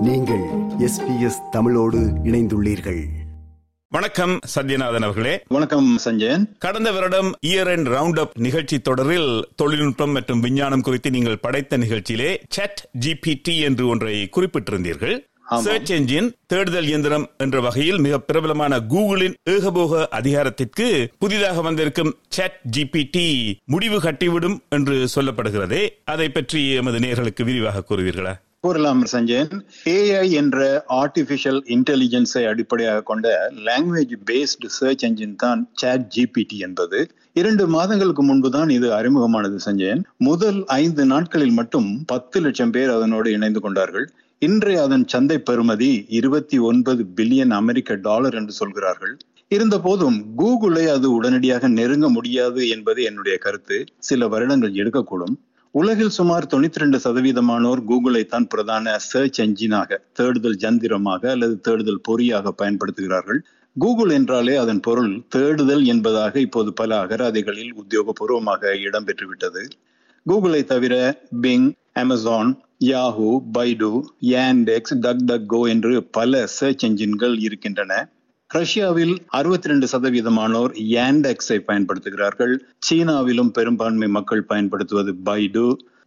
நீங்கள் எஸ்பிஎஸ் தமிழோடு இணைந்துள்ளீர்கள். வணக்கம் சத்யநாதன் அவர்களே. வணக்கம் சஞ்சயன். கடந்த வருடம் இயர் அண்ட் ரவுண்ட் அப் நிகழ்ச்சி தொடரில் தொழில்நுட்பம் மற்றும் விஞ்ஞானம் குறித்து நீங்கள் படைத்த நிகழ்ச்சியிலே சட் ஜிபிடி என்று ஒன்றை குறிப்பிட்டிருந்தீர்கள். சர்ச் என்ஜின் தேடுதல் இயந்திரம் என்ற வகையில் மிக பிரபலமான கூகுளின் ஏகபோக அதிகாரத்திற்கு புதிதாக வந்திருக்கும் சட் ஜிபிடி முடிவு கட்டிவிடும் என்று சொல்லப்படுகிறதே. அதை பற்றி எமது நேர்களுக்கு விரிவாக கூறுவீர்களா? கூறலாம் சஞ்சயன் ஏஐ என்ற ஆர்டிபிஷியல் இன்டெலிஜென்ஸை அடிப்படையாக கொண்ட லாங்குவேஜ் பேஸ்டு சர்ச் என்ஜின் தான் சாட் ஜிபிடி என்பது. இரண்டு மாதங்களுக்கு முன்புதான் இது அறிமுகமானது சஞ்சயன். முதல் ஐந்து நாட்களில் மட்டும் பத்து லட்சம் பேர் அதனோடு இணைந்து கொண்டார்கள். இன்றைய அதன் சந்தை பெறுமதி இருபத்தி ஒன்பது பில்லியன் அமெரிக்க டாலர் என்று சொல்கிறார்கள். இருந்த போதும் கூகுளை அது உடனடியாக நெருங்க முடியாது என்பது என்னுடைய கருத்து. சில வருடங்கள் எடுக்கக்கூடும். உலகில் சுமார் தொண்ணூத்தி ரெண்டு சதவீதமானோர் கூகுளை தான் பிரதான சர்ச் என்ஜினாக தேடுதல் ஜந்திரமாக அல்லது தேடுதல் பொறியாக பயன்படுத்துகிறார்கள். கூகுள் என்றாலே அதன் பொருள் தேடுதல் என்பதாக இப்போது பல அகராதிகளில் உத்தியோகபூர்வமாக இடம்பெற்றுவிட்டது. கூகுளை தவிர Bing Amazon Yahoo Baidu Yandex DuckDuckGo என்று பல சர்ச் என்ஜின்கள் இருக்கின்றன. ரஷ்யாவில் அறுபத்தி ரெண்டு சதவீதமானோர் யாண்டெக்ஸை பயன்படுத்துகிறார்கள். சீனாவிலும் பெரும்பான்மை மக்கள் பயன்படுத்துவது பைடு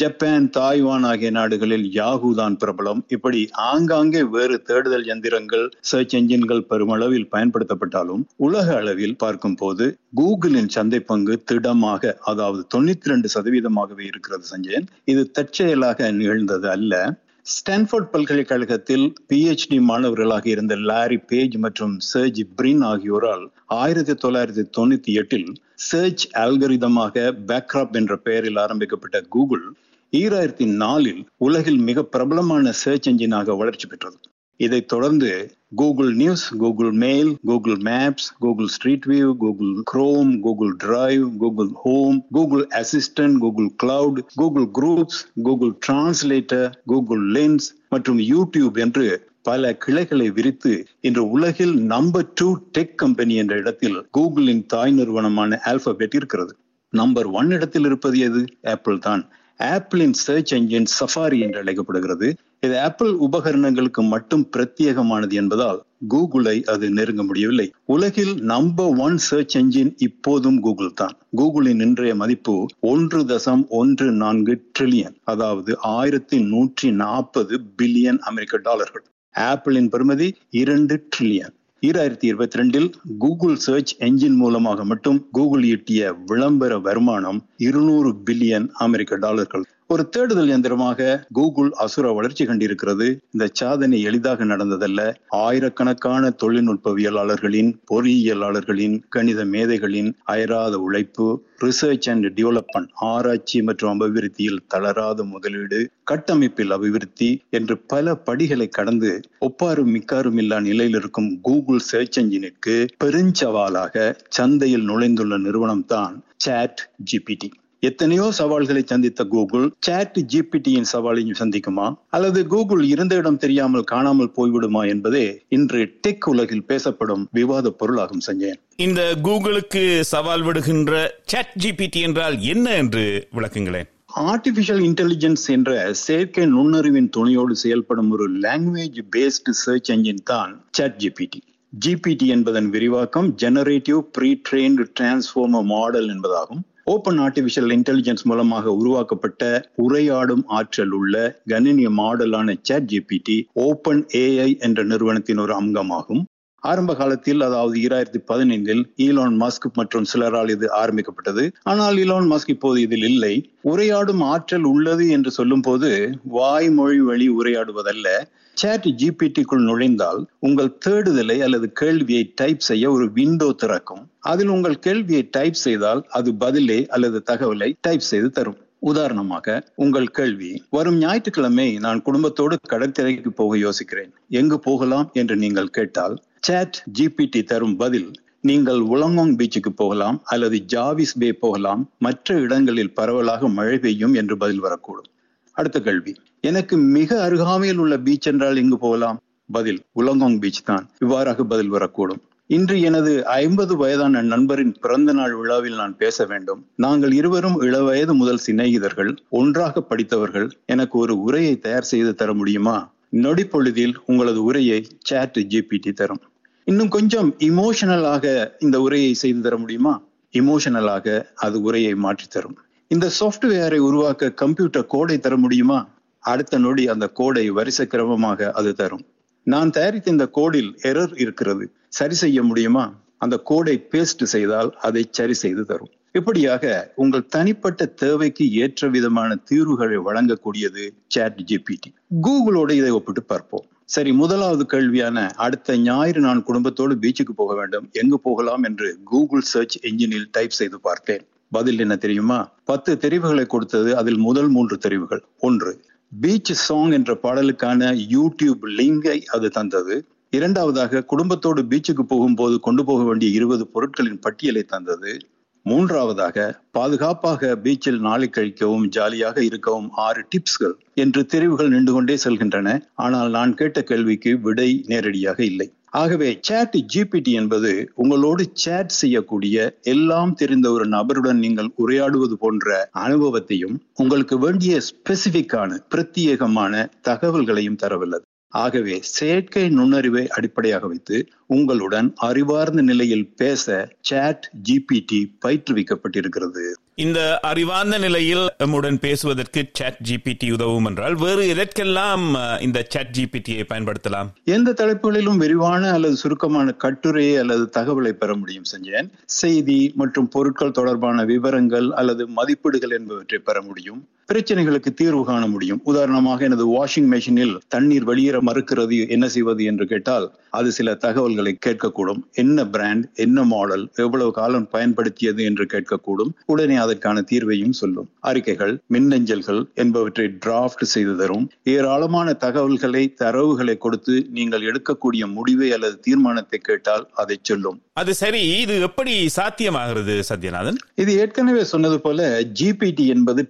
ஜப்பான் தாய்வான் ஆகிய நாடுகளில் யாஹூ தான் பிரபலம். இப்படி ஆங்காங்கே வேறு தேடுதல் எந்திரங்கள் சர்ச் என்ஜின்கள் பெருமளவில் பயன்படுத்தப்பட்டாலும் உலக அளவில் பார்க்கும் போது கூகுளின் சந்தை பங்கு திடமாக அதாவது தொண்ணூத்தி ரெண்டு சதவீதமாகவே இருக்கிறது சஞ்சயன். இது தற்செயலாக நிகழ்ந்தது அல்ல. ஸ்டான்ஃபோர்ட் பல்கலைக்கழகத்தில் பிஹெச்டி மாணவர்களாக இருந்த லாரி பேஜ் மற்றும் சர்ஜ் பிரின் ஆகியோரால் ஆயிரத்தி தொள்ளாயிரத்தி தொண்ணூத்தி எட்டில் சர்ச் ஆல்கரிதமாக பேக்ராப் என்ற பெயரில் ஆரம்பிக்கப்பட்ட கூகுள் ஈராயிரத்தி நாலில் உலகில் மிக பிரபலமான சர்ச் என்ஜினாக வளர்ச்சி பெற்றது. இதைத் தொடர்ந்து Google News Google Mail Google Maps Google Street View Google Chrome Google Drive Google Home Google Assistant Google Cloud Google Groups Google translator Google Lens மற்றும் யூடியூப் என்று பல கிளைகளை விரித்து இன்று உலகில் நம்பர் டூ டெக் கம்பெனி என்ற இடத்தில் கூகுளின் தாய் நிறுவனமான ஆல்பபெட் இருக்கிறது. நம்பர் ஒன் இடத்தில் இருப்பது எது? ஆப்பிள் தான். ஆப்பிளின் சர்ச் என்ஜின் சஃபாரி என்று அழைக்கப்படுகிறது. இது ஆப்பிள் உபகரணங்களுக்கு மட்டும் பிரத்யேகமானது என்பதால் கூகுளை அது நெருங்க முடியவில்லை. உலகில் நம்பர் ஒன் சர்ச் என்ஜின் இப்போதும் கூகுள் தான். கூகுளின் இன்றைய மதிப்பு ஒன்று தசம் ஒன்று நான்கு ட்ரில்லியன் அதாவது ஆயிரத்தி நூற்றி நாற்பது பில்லியன் அமெரிக்க டாலர்கள். ஆப்பிளின் பெருமதி இரண்டு ட்ரில்லியன் ஈராயிரத்தி இருபத்தி ரெண்டில் கூகுள் சர்ச் என்ஜின் மூலமாக மட்டும் கூகுள் ஈட்டிய விளம்பர வருமானம் இருநூறு பில்லியன் அமெரிக்க டாலர்கள். ஒரு தேடுதல் இயந்திரமாக கூகுள் அசுர வளர்ச்சி கண்டிருக்கிறது. இந்த சாதனை எளிதாக நடந்ததல்ல. ஆயிரக்கணக்கான தொழில்நுட்பவியலாளர்களின் பொறியியலாளர்களின் கணித மேதைகளின் அயராத உழைப்பு ரிசர்ச் அண்ட் டெவலப்மெண்ட் ஆராய்ச்சி மற்றும் அபிவிருத்தியில் தளராத முதலீடு கட்டமைப்பில் அபிவிருத்தி என்று பல படிகளை கடந்து ஒப்பாரும் மிக்காரும் இல்லா நிலையில் இருக்கும் கூகுள் சர்ச் என்ஜினுக்கு பெருஞ்சவாலாக சந்தையில் நுழைந்துள்ள நிறுவனம் தான் சாட் ஜிபிடி எத்தனையோ சவால்களை சந்தித்த கூகுள் சாட் ஜிபிடியின் சவாலையும் சந்திக்குமா? அல்லது கூகுள் இருந்த இடம் தெரியாமல் காணாமல் போய்விடுமா என்பதே இன்று டெக் உலகில் பேசப்படும் விவாத பொருளாகும் சஞ்சயன் இந்த கூகுளுக்கு சவால் விடுகின்ற சட் ஜிபிடி என்றால் என்ன என்று விளக்குங்களேன். ஆர்டிபிஷியல் இன்டெலிஜென்ஸ் என்ற செயற்கை நுண்ணறிவின் துணையோடு செயல்படும் ஒரு லாங்குவேஜ் பேஸ்டு சர்ச் என்ஜின் தான் சாட் ஜிபிடி. ஜிபிடி என்பதன் விரிவாக்கம் generative pre trained transformer model என்பதாகும். ஓபன் ஆர்டிபிஷியல் இன்டெலிஜென்ஸ் மூலமாக உருவாக்கப்பட்ட உரையாடும் ஆற்றல் உள்ள கணினி மாடலான சேட் ஜிபிடி ஓபன் ஏஐ என்ற நிறுவனத்தின் ஒரு அங்கமாகும். ஆரம்ப காலத்தில் அதாவது ஈராயிரத்தி பதினைந்தில் ஈலான் மஸ்க் மற்றும் சிலரால் இது ஆரம்பிக்கப்பட்டது. ஆனால் ஈலான் மஸ்க் இப்போது இதில் இல்லை. உரையாடும் ஆற்றல் உள்ளது என்று சொல்லும் போது வாய்மொழி வழி உரையாடுவதல்ல. சேட் ஜிபிடிக்குள் நுழைந்தால் உங்கள் தேடுதலை அல்லது கேள்வியை டைப் செய்ய ஒரு விண்டோ திறக்கும். அதில் உங்கள் கேள்வியை டைப் செய்தால் அது பதிலே அல்லது தகவலை டைப் செய்து தரும். உதாரணமாக உங்கள் கேள்வி வரும் ஞாயிற்றுக்கிழமை நான் குடும்பத்தோடு கடற்கரைக்கு போக யோசிக்கிறேன். எங்கு போகலாம்? என்று நீங்கள் கேட்டால் சேட் ஜிபிடி தரும் பதில் நீங்கள் உலங்கோங் பீச்சுக்கு போகலாம் அல்லது ஜாவிஸ் பே போகலாம் மற்ற இடங்களில் பரவலாக மழை பெய்யும் என்று பதில் வரக்கூடும். அடுத்த கேள்வி எனக்கு மிக அருகாமையில் உள்ள பீச் என்றால் எங்கு போகலாம்? பதில் உலங்காங் பீச் தான். இவ்வாறாக பதில் வரக்கூடும். இன்று எனது ஐம்பது வயதான நண்பரின் பிறந்த நாள் விழாவில் நான் பேச வேண்டும். நாங்கள் இருவரும் இளவயது முதல் சிநேகிதர்கள் ஒன்றாக படித்தவர்கள். எனக்கு ஒரு உரையை தயார் செய்து தர முடியுமா? நொடிப்பொழுதில் உங்களது உரையை சாட் ஜிபிடி தரும். இன்னும் கொஞ்சம் இமோஷனலாக இந்த உரையை செய்து தர முடியுமா? இமோஷனலாக அது உரையை மாற்றி தரும். இந்த சாஃப்ட்வேரை உருவாக்க கம்ப்யூட்டர் கோடை தர முடியுமா? அடுத்த நொடி அந்த கோடை வரிசை கிரமமாக அது தரும். நான் தயாரித்த இந்த கோடில் எரர் இருக்கிறது. சரி செய்ய முடியுமா? அந்த கோடை பேஸ்ட் செய்தால் அதை சரி செய்து தரும். இப்படியாக உங்கள் தனிப்பட்ட தேவைக்கு ஏற்ற விதமான தீர்வுகளை வழங்கக்கூடியது சாட் ஜிபிடி கூகுளோட இதை ஒப்பிட்டு பார்ப்போம். சரி முதலாவது கேள்வியான அடுத்த ஞாயிறு நான் குடும்பத்தோடு பீச்சுக்கு போக வேண்டும். எங்கு போகலாம் என்று கூகுள் சர்ச் என்ஜினில் டைப் செய்து பார்த்தேன். பதில் என்ன தெரியுமா? பத்து தெரிவுகளை கொடுத்தது அதில் முதல் மூன்று தெரிவுகள். ஒன்று பீச் சாங் என்ற பாடலுக்கான யூடியூப் லிங்கை அது தந்தது. இரண்டாவதாக குடும்பத்தோடு பீச்சுக்கு போகும்போது கொண்டு போக வேண்டிய இருபது பொருட்களின் பட்டியலை தந்தது. மூன்றாவதாக பாதுகாப்பாக பீச்சில் நாளை கழிக்கவும் ஜாலியாக இருக்கவும் ஆறு டிப்ஸ்கள் என்று தெரிவுகள் நின்று கொண்டே செல்கின்றன. ஆனால் நான் கேட்ட கேள்விக்கு விடை நேரடியாக இல்லை. ஆகவே சேட் ஜிபிடி என்பது உங்களோடு சேட் செய்யக்கூடிய எல்லாம் தெரிந்த ஒரு நபருடன் நீங்கள் உரையாடுவது போன்ற அனுபவத்தையும் உங்களுக்கு வேண்டிய ஸ்பெசிபிக்கான பிரத்யேகமான தகவல்களையும் தரவல்லது. ஆகவே செயற்கை நுண்ணறிவை அடிப்படையாக வைத்து உங்களுடன் அறிவார்ந்த நிலையில் பேச சாட் ஜிபிடி பயிற்றுவிக்கப்பட்டிருக்கிறது. இந்த அறிவார்ந்த நிலையில் நம்முடன் பேசுவதற்கு சாட் ஜிபிடி உதவும் என்றால் வேறு எதற்கெல்லாம் இந்த சாட் ஜிபிடியை பயன்படுத்தலாம்? எந்த தலைப்புகளிலும் விரிவான அல்லது சுருக்கமான கட்டுரையை அல்லது தகவலை பெற முடியும் செஞ்சேன். செய்தி மற்றும் பொருட்கள் தொடர்பான விவரங்கள் அல்லது மதிப்பீடுகள் என்பவற்றை பெற முடியும். பிரச்சனைகளுக்கு தீர்வு காண முடியும். உதாரணமாக எனது வாஷிங் மெஷினில் தண்ணீர் வெளியேற மறுக்கிறது என்ன செய்வது என்று கேட்டால் அது சில தகவல்களை கேட்கக்கூடும். என்ன பிராண்ட் என்ன மாடல் எவ்வளவு காலம் பயன்படுத்தியது என்று கேட்கக்கூடும். உடனே அதற்கான தீர்வையும் சொல்லும். அறிக்கைகள் மின்னஞ்சல்கள் என்பவற்றை டிராஃப்ட் செய்து தரும். ஏராளமான தகவல்களை தரவுகளை கொடுத்து நீங்கள் எடுக்கக்கூடிய முடிவை அல்லது தீர்மானத்தை கேட்டால் அதை சொல்லும். அது சரி இது எப்படி சாத்தியமாகிறது சத்யநாதன்? இது ஏற்கனவே சொன்னது போல ஜிபிடி என்பது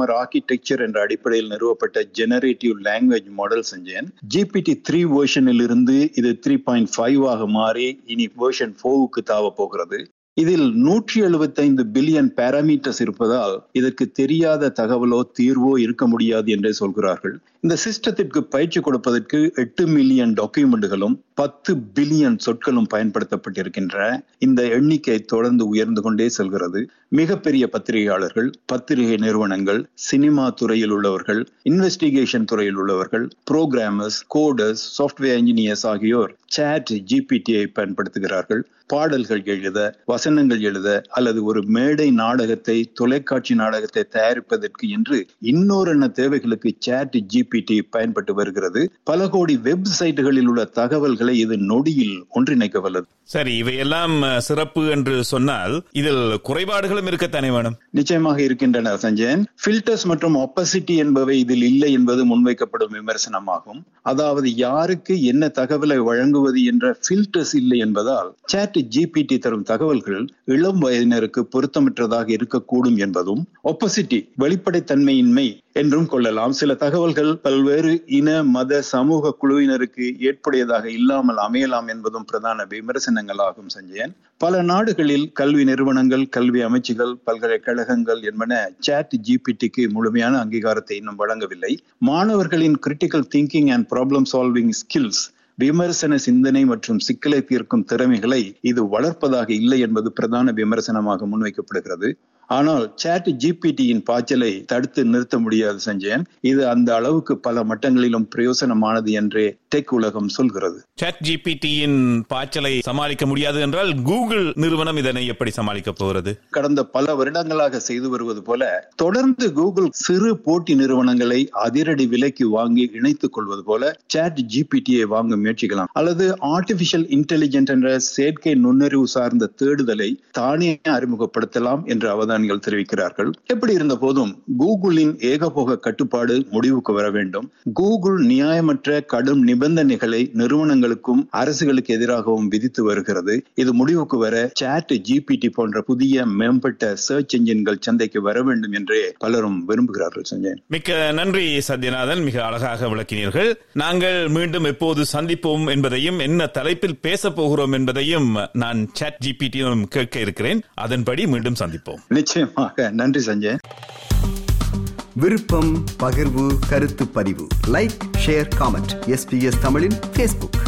கிராமர் ஆர்கிடெக்சர் என்ற அடிப்படையில் நிறுவப்பட்ட ஜெனரேட்டிவ் லாங்குவேஜ் மாடல் செஞ்சேன். ஜிபிடி த்ரீ வேர்ஷனில் இருந்து இது த்ரீ பாயிண்ட் ஃபைவ் ஆக மாறி இனி வேர்ஷன் ஃபோவுக்கு தாவ போகிறது. இதில் நூற்றி எழுபத்தைந்து பில்லியன் பேராமீட்டர்ஸ் இருப்பதால் இதற்கு தெரியாத தகவலோ தீர்வோ இருக்க முடியாது என்றே சொல்கிறார்கள். இந்த சிஸ்டத்திற்கு பயிற்சி கொடுப்பதற்கு எட்டு மில்லியன் டாக்குமெண்ட்டுகளும் பத்து பில்லியன் சொற்களும் பயன்படுத்தப்பட்டிருக்கின்ற இந்த எண்ணிக்கை தொடர்ந்து உயர்ந்து கொண்டே செல்கிறது. மிகப்பெரிய பத்திரிகையாளர்கள் பத்திரிகை நிறுவனங்கள் சினிமா துறையில் உள்ளவர்கள் இன்வெஸ்டிகேஷன் துறையில் உள்ளவர்கள் புரோகிராமர்ஸ் கோடர்ஸ் சாஃப்ட்வேர் இன்ஜினியர்ஸ் ஆகியோர் சாட் ஜிபிடியை பயன்படுத்துகிறார்கள். பாடல்கள் எழுத வசனங்கள் எழுத அல்லது ஒரு மேடை நாடகத்தை தொலைக்காட்சி நாடகத்தை தயாரிப்பதற்கு என்று இன்னொரு என்ன தேவைகளுக்கு சாட் ஜிபிடி பயன்பட்டு வருகிறது. பல கோடி வெப்சைட்டுகளில் உள்ள தகவல்களை இது நொடியில் ஒன்றிணைக்க வல்லது. சரி இவையெல்லாம் சிறப்பு என்று சொன்னால் இதில் குறைபாடுகளும் இருக்கத்தானே வேணும்? நிச்சயமாக இருக்கின்றன சஞ்சயன். பில்டர்ஸ் மற்றும் ஒப்பசிட்டி என்பவை இதில் இல்லை என்பது முன்வைக்கப்படும் விமர்சனமாகும். அதாவது யாருக்கு என்ன தகவலை வழங்குவது என்ற பில்டர்ஸ் இல்லை என்பதால் சாட் ஜிபிடி தரும் தகவல்கள் இளம் வயதினருக்கு பொருத்தமற்றதாக இருக்கக்கூடும் என்பதும் ஒப்பசிட்டி வெளிப்படைத்தன்மையின்மை என்றும் கொள்ளலாம். சில தகவல்கள் பல்வேறு இன மத சமூக குழுவினருக்கு ஏற்புடையதாக இல்லாமல் அமையலாம் என்பதும் பிரதான விமர்சனங்களாகும் சஞ்சயன் பல நாடுகளில் கல்வி நிறுவனங்கள் கல்வி அமைச்சுகள் பல்கலைக்கழகங்கள் என்பன சாட் ஜிபிடிக்கு முழுமையான அங்கீகாரத்தை இன்னும் வழங்கவில்லை. மாணவர்களின் critical thinking and problem solving skills விமர்சன சிந்தனை மற்றும் சிக்கலை தீர்க்கும் திறமைகளை இது வளர்ப்பதாக இல்லை என்பது பிரதான விமர்சனமாக முன்வைக்கப்படுகிறது. ஆனால் சாட் ஜிபிடியின் பாய்ச்சலை தடுத்து நிறுத்த முடியாது சஞ்சயன். இது அந்த அளவுக்கு பல மட்டங்களிலும் பிரயோசனமானது என்றே டெக் உலகம் சொல்கிறது. சாட் ஜிபிடியின் பாய்ச்சலை சமாளிக்க முடியாது என்றால் கூகுள் நிறுவனம் இதனை எப்படி சமாளிக்க போகிறது? கடந்த பல வருடங்களாக செய்து வருவது போல தொடர்ந்து கூகுள் சிறு போட்டி நிறுவனங்களை அதிரடி விலைக்கு வாங்கி இணைத்துக் கொள்வது போல சாட் ஜிபிடியை வாங்க முயற்சிக்கலாம். அல்லது ஆர்டிபிஷியல் இன்டெலிஜென்ட் என்ற செயற்கை நுண்ணறிவு சார்ந்த தேடுதலை தானே அறிமுகப்படுத்தலாம் என்று அவதானிகள் தெரிவிக்கிறார்கள். எப்படி இருந்த போதும் கூகுளின் ஏகபோக கட்டுப்பாடு முடிவுக்கு வர வேண்டும். கூகுள் நியாயமற்ற கடும் நிபந்தனைகளை நிறுவனங்களுக்கும் அரசுகளுக்கு எதிராகவும் விதித்து வருகிறது. இது முடிவுக்கு வர சாட் ஜிபிடி போன்ற புதிய மேம்பட்ட சர்ச் என்ஜின்கள் சந்தைக்கு வர வேண்டும் என்றே பலரும் விரும்புகிறார்கள் சஞ்சய். மிக்க நன்றி சத்யநாதன். மிக அழகாக விளக்கினீர்கள். நாங்கள் மீண்டும் எப்போது சந்திப்போம் என்பதையும் என்ன தலைப்பில் பேச போகிறோம் என்பதையும் நான் சாட் ஜிபிடியும் கேட்க இருக்கிறேன். அதன்படி மீண்டும் சந்திப்போம். நிச்சயமாக. நன்றி சஞ்சய். விருப்பம் பகிர்வு கருத்து பதிவு. லைக் ஷேர் காமெண்ட் எஸ்பிஎஸ் தமிழின் ஃபேஸ்புக்